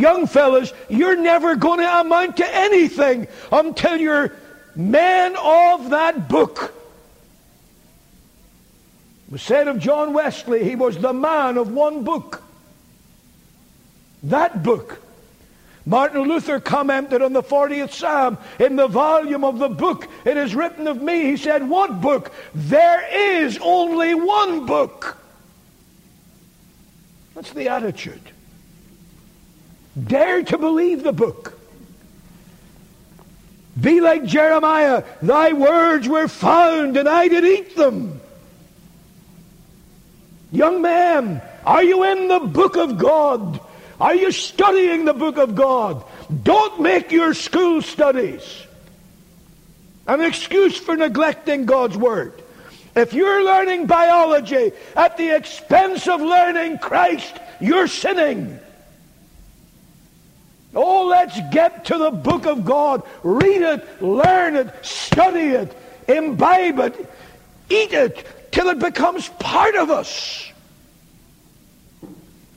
young fellas, you're never going to amount to anything until you're men of that book. It was said of John Wesley, he was the man of one book. That book. Martin Luther commented on the 40th Psalm in the volume of the book it is written of me. He said, What book? There is only one book. That's the attitude. Dare to believe the book. Be like Jeremiah, thy words were found and I did eat them. Young man, are you in the book of God? Are you studying the book of God? Don't make your school studies an excuse for neglecting God's word. If you're learning biology at the expense of learning Christ, you're sinning. Oh, let's get to the book of God. Read it, learn it, study it, imbibe it, eat it till it becomes part of us.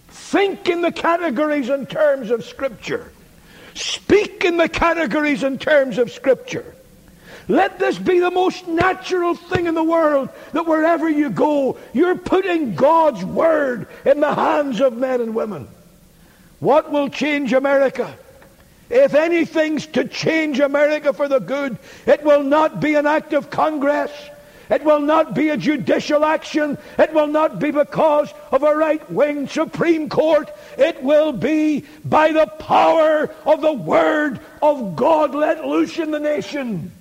Think in the categories and terms of Scripture. Speak in the categories and terms of Scripture. Let this be the most natural thing in the world that wherever you go, you're putting God's Word in the hands of men and women. What will change America? If anything's to change America for the good, it will not be an act of Congress. It will not be a judicial action. It will not be because of a right-wing Supreme Court. It will be by the power of the Word of God let loose in the nation.